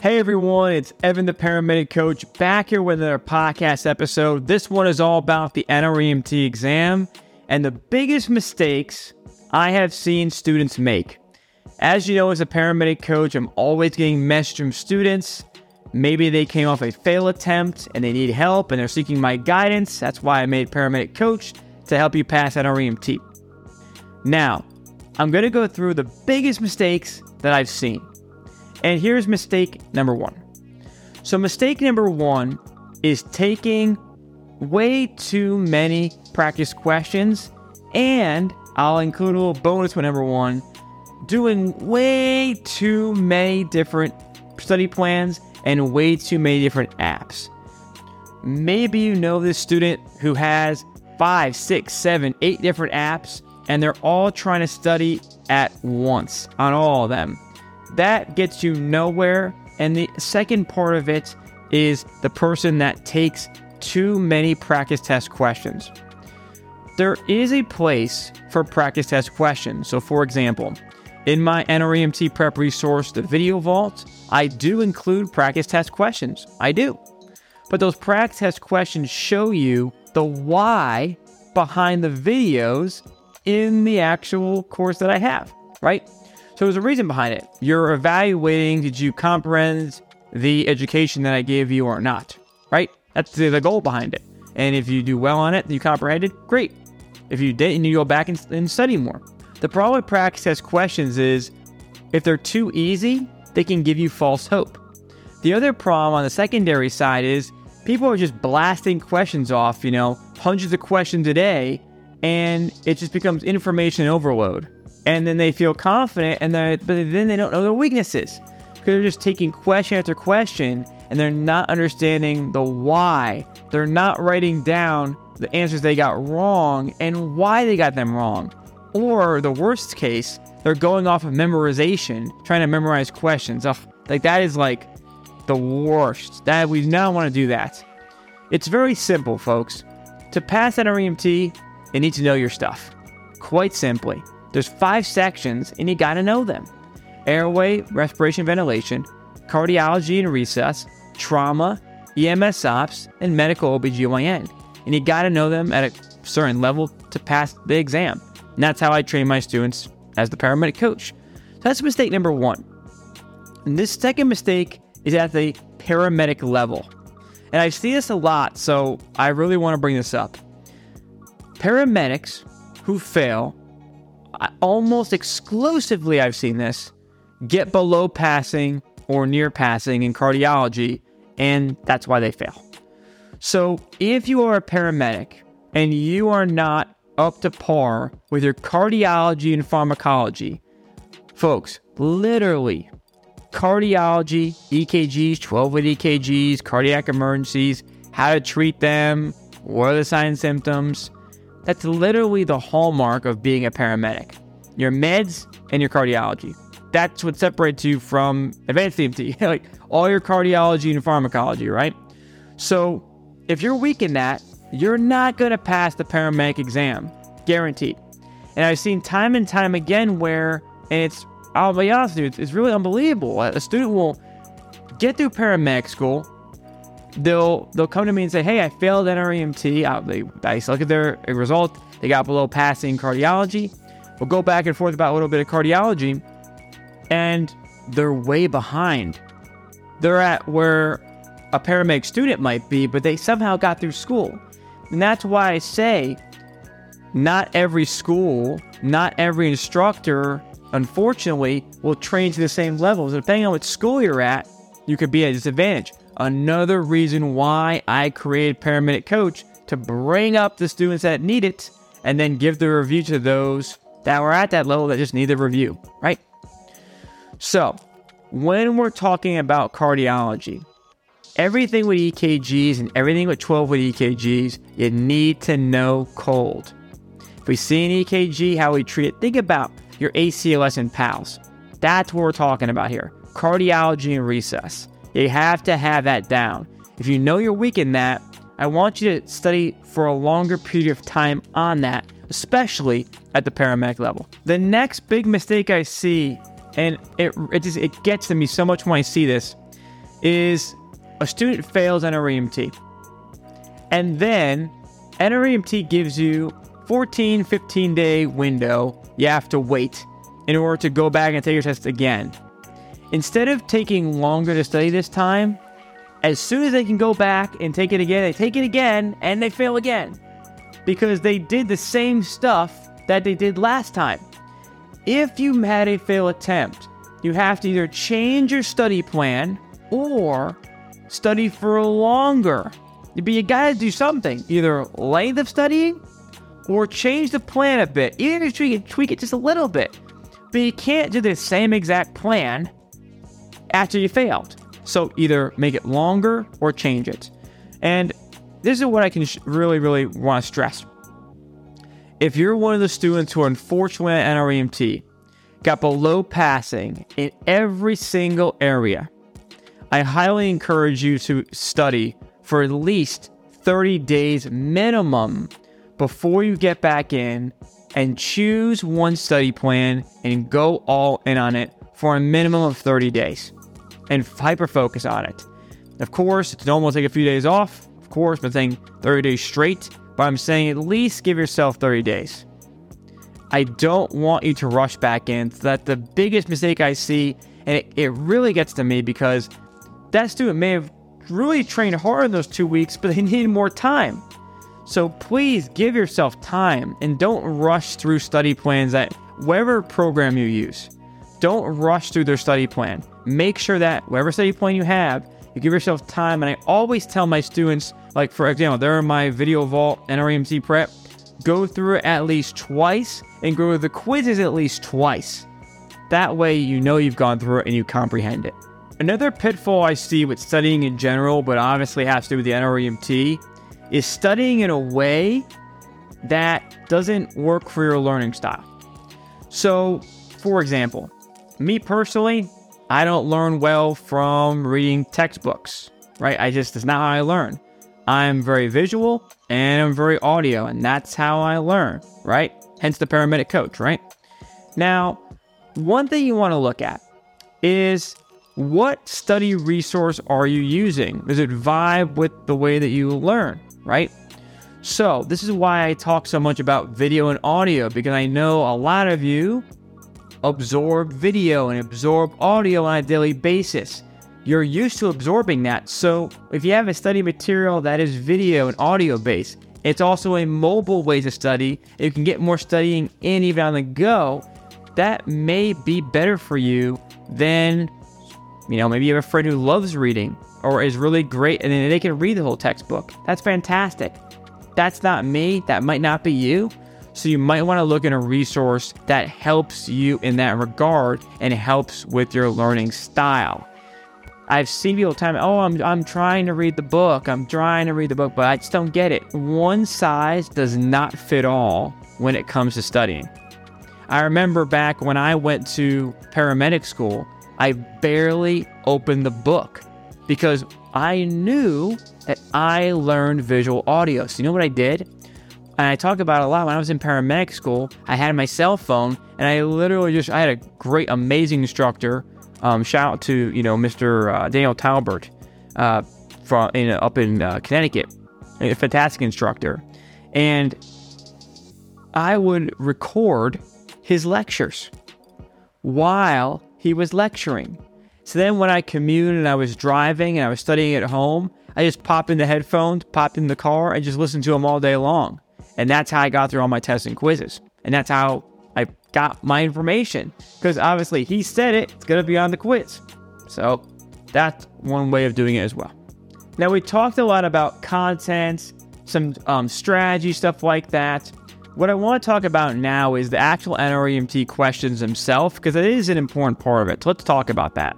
Hey everyone, it's Evan the Paramedic Coach back here with another podcast episode. This one is all about the NREMT exam and the biggest mistakes I have seen students make. As you know, as a paramedic coach, I'm always getting messages from students. Maybe they came off a fail attempt and they need help and they're seeking my guidance. That's why I made Paramedic Coach to help you pass NREMT. Now, I'm going to go through the biggest mistakes that I've seen. And here's mistake number one. So, mistake number one is taking way too many practice questions, and I'll include a little bonus for number one doing way too many different study plans and way too many different apps. Maybe you know this student who has five, six, seven, eight different apps, and they're all trying to study at once on all of them that gets you nowhere. And the second part of it is the person that takes too many practice test questions. There is a place for practice test questions. So, for example, in my NREMT prep resource, the Video Vault, I do include practice test questions. I do. But those practice test questions show you the why behind the videos in the actual course that I have, right? So there's a reason behind it. You're evaluating did you comprehend the education that I gave you or not, right? That's the, the goal behind it. And if you do well on it, you comprehended, great. If you didn't, you go back and, and study more. The problem with practice test questions is if they're too easy, they can give you false hope. The other problem on the secondary side is people are just blasting questions off, you know, hundreds of questions a day, and it just becomes information overload and then they feel confident, and but then they don't know their weaknesses because they're just taking question after question, and they're not understanding the why. They're not writing down the answers they got wrong and why they got them wrong. Or the worst case, they're going off of memorization, trying to memorize questions. Ugh, like that is like the worst. That we not want to do that. It's very simple, folks. To pass NREMT, you need to know your stuff. Quite simply. There's five sections and you gotta know them. Airway, respiration, ventilation, cardiology and resus, trauma, EMS ops, and medical OBGYN. And you gotta know them at a certain level to pass the exam. And that's how I train my students as the paramedic coach. So that's mistake number one. And this second mistake is at the paramedic level. And I see this a lot, so I really want to bring this up. Paramedics who fail almost exclusively I've seen this get below passing or near passing in cardiology, and that's why they fail. So, if you are a paramedic and you are not up to par with your cardiology and pharmacology, folks, literally, cardiology, EKGs, 12 lead EKGs, cardiac emergencies, how to treat them, what are the signs and symptoms, that's literally the hallmark of being a paramedic your meds and your cardiology. That's what separates you from advanced EMT, like all your cardiology and pharmacology, right? So if you're weak in that, you're not going to pass the paramedic exam, guaranteed. And I've seen time and time again where, and it's, I'll be honest with you, it's really unbelievable. A student will get through paramedic school, they'll they'll come to me and say, "Hey, I failed NREMT." Uh, they I look at their result. They got below passing cardiology. We'll go back and forth about a little bit of cardiology, and they're way behind. They're at where a paramedic student might be, but they somehow got through school. And that's why I say not every school, not every instructor, unfortunately, will train to the same levels. Depending on what school you're at, you could be at a disadvantage. Another reason why I created Paramedic Coach to bring up the students that need it and then give the review to those that were at that level that just need the review, right? So, when we're talking about cardiology, everything with EKGs and everything with 12 with EKGs, you need to know cold. If we see an EKG, how we treat it, think about your ACLS and PALS. That's what we're talking about here cardiology and resus. You have to have that down. If you know you're weak in that, I want you to study for a longer period of time on that, especially at the paramedic level. The next big mistake I see, and it it just it gets to me so much when I see this, is a student fails NREMT. And then NREMT gives you 14, 15 day window you have to wait in order to go back and take your test again. Instead of taking longer to study this time, as soon as they can go back and take it again, they take it again and they fail again. Because they did the same stuff that they did last time. If you had a fail attempt, you have to either change your study plan or study for longer. But you gotta do something, either length of studying or change the plan a bit, even if you it, tweak it just a little bit. But you can't do the same exact plan after you failed. So either make it longer or change it. And this is what I can sh- really, really want to stress. If you're one of the students who are unfortunately at NREMT, got below passing in every single area, I highly encourage you to study for at least 30 days minimum before you get back in and choose one study plan and go all in on it for a minimum of 30 days and hyper focus on it. Of course, it's normal to take a few days off. Of course, I'm saying 30 days straight, but I'm saying at least give yourself 30 days. I don't want you to rush back in. So that's the biggest mistake I see, and it, it really gets to me because that student may have really trained hard in those two weeks, but they needed more time. So please give yourself time and don't rush through study plans at whatever program you use. Don't rush through their study plan. Make sure that whatever study plan you have, you give yourself time. And I always tell my students, like for example, they're in my Video Vault NREMT prep, go through it at least twice and go through the quizzes at least twice. That way you know you've gone through it and you comprehend it. Another pitfall I see with studying in general, but obviously has to do with the NREMT, is studying in a way that doesn't work for your learning style. So, for example, me personally, I don't learn well from reading textbooks, right? I just, it's not how I learn. I'm very visual and I'm very audio, and that's how I learn, right? Hence the paramedic coach, right? Now, one thing you want to look at is what study resource are you using? Does it vibe with the way that you learn, right? So, this is why I talk so much about video and audio because I know a lot of you absorb video and absorb audio on a daily basis. You're used to absorbing that. So, if you have a study material that is video and audio based, it's also a mobile way to study. You can get more studying in even on the go. That may be better for you than, you know, maybe you have a friend who loves reading or is really great and then they can read the whole textbook. That's fantastic. That's not me. That might not be you. So you might want to look at a resource that helps you in that regard and helps with your learning style. I've seen people tell me, "Oh, I'm I'm trying to read the book. I'm trying to read the book, but I just don't get it." One size does not fit all when it comes to studying. I remember back when I went to paramedic school, I barely opened the book because I knew that I learned visual audio. So you know what I did? And I talk about a lot when I was in paramedic school. I had my cell phone, and I literally just I had a great, amazing instructor. Um, shout out to you know Mr. Uh, Daniel Talbert uh, from in, up in uh, Connecticut, a fantastic instructor, and I would record his lectures while he was lecturing. So then when I commuted and I was driving and I was studying at home, I just pop in the headphones, pop in the car, and just listen to him all day long. And that's how I got through all my tests and quizzes. And that's how I got my information. Because obviously he said it, it's going to be on the quiz. So that's one way of doing it as well. Now, we talked a lot about content, some um, strategy, stuff like that. What I want to talk about now is the actual NREMT questions themselves, because it is an important part of it. So let's talk about that.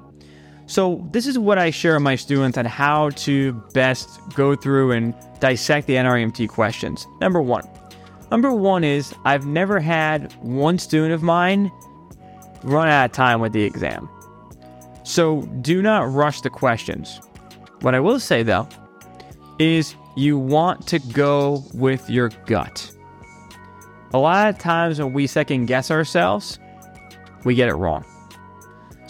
So, this is what I share with my students on how to best go through and dissect the NREMT questions. Number one. Number one is I've never had one student of mine run out of time with the exam. So, do not rush the questions. What I will say though is you want to go with your gut. A lot of times when we second guess ourselves, we get it wrong.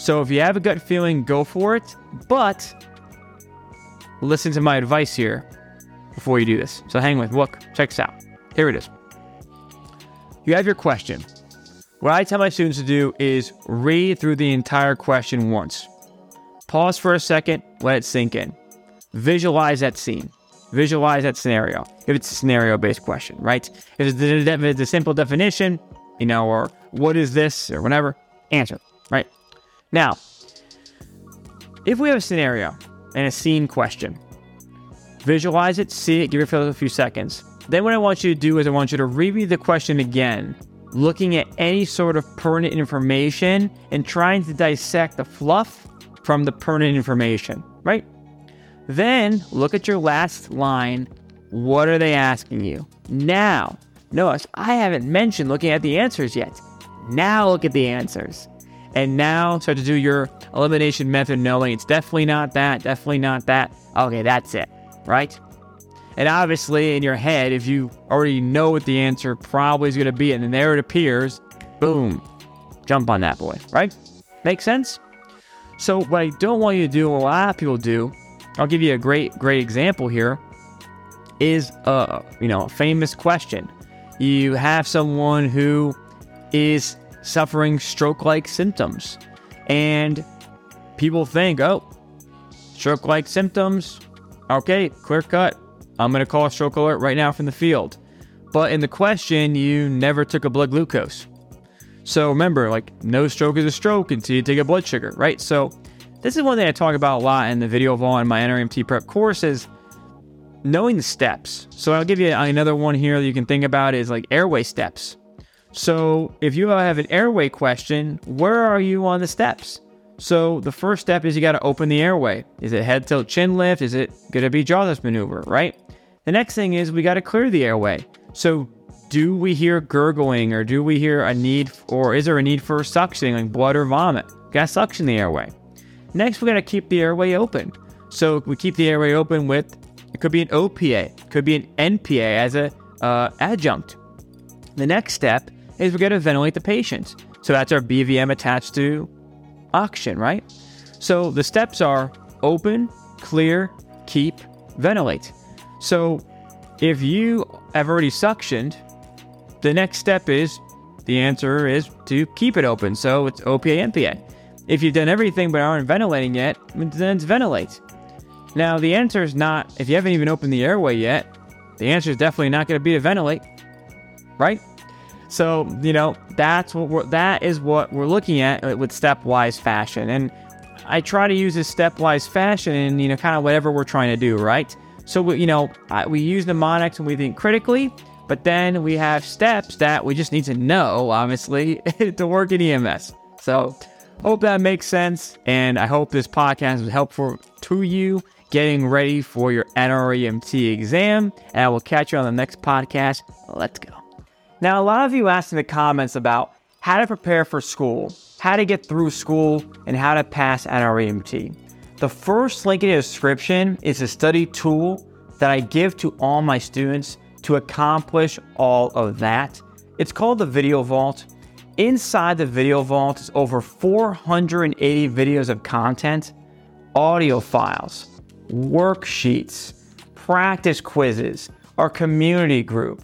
So if you have a gut feeling, go for it. But listen to my advice here before you do this. So hang with, look, check this out. Here it is. You have your question. What I tell my students to do is read through the entire question once. Pause for a second, let it sink in. Visualize that scene. Visualize that scenario. If it's a scenario based question, right? If it's a simple definition, you know, or what is this or whatever, answer, right? Now, if we have a scenario and a scene question, visualize it, see it, give yourself a few seconds. Then, what I want you to do is I want you to reread the question again, looking at any sort of pertinent information and trying to dissect the fluff from the pertinent information, right? Then look at your last line. What are they asking you? Now, notice I haven't mentioned looking at the answers yet. Now look at the answers. And now start to do your elimination method knowing it's definitely not that, definitely not that. Okay, that's it, right? And obviously, in your head, if you already know what the answer probably is going to be, and then there it appears, boom, jump on that boy, right? Make sense? So, what I don't want you to do, what a lot of people do, I'll give you a great, great example here, is a you know a famous question. You have someone who is suffering stroke-like symptoms, and people think, oh, stroke-like symptoms, okay, clear cut. I'm gonna call a stroke alert right now from the field. But in the question, you never took a blood glucose. So remember, like no stroke is a stroke until you take a blood sugar, right? So this is one thing I talk about a lot in the video vault in my NREMT prep course is knowing the steps. So I'll give you another one here that you can think about is like airway steps. So if you have an airway question, where are you on the steps? So the first step is you got to open the airway. Is it head tilt chin lift? Is it going to be jaw lift maneuver, right? The next thing is we got to clear the airway. So do we hear gurgling or do we hear a need or is there a need for suctioning like blood or vomit? Got to suction the airway. Next, we got to keep the airway open. So we keep the airway open with it could be an OPA, could be an NPA as a uh, adjunct. The next step is we're going to ventilate the patient. So that's our BVM attached to oxygen, right? So the steps are open, clear, keep, ventilate. So if you have already suctioned, the next step is the answer is to keep it open. So it's OPA, NPA. If you've done everything but aren't ventilating yet, then it's ventilate. Now, the answer is not, if you haven't even opened the airway yet, the answer is definitely not going to be to ventilate, right? So, you know, that's what we're, that is what we're looking at uh, with stepwise fashion. And I try to use this stepwise fashion in, you know, kind of whatever we're trying to do, right? So, we, you know, we use mnemonics and we think critically, but then we have steps that we just need to know, obviously, to work in EMS. So, Hope that makes sense, and I hope this podcast was helpful to you getting ready for your NREMT exam. And I will catch you on the next podcast. Let's go. Now, a lot of you asked in the comments about how to prepare for school, how to get through school, and how to pass NREMT. The first link in the description is a study tool that I give to all my students to accomplish all of that. It's called the Video Vault. Inside the Video Vault is over 480 videos of content, audio files, worksheets, practice quizzes, our community group.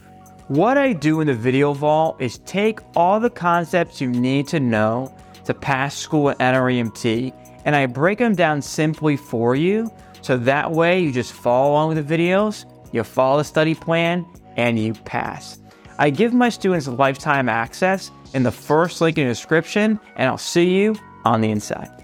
What I do in the Video Vault is take all the concepts you need to know to pass school at NREMT and I break them down simply for you so that way you just follow along with the videos, you follow the study plan, and you pass. I give my students lifetime access in the first link in the description, and I'll see you on the inside.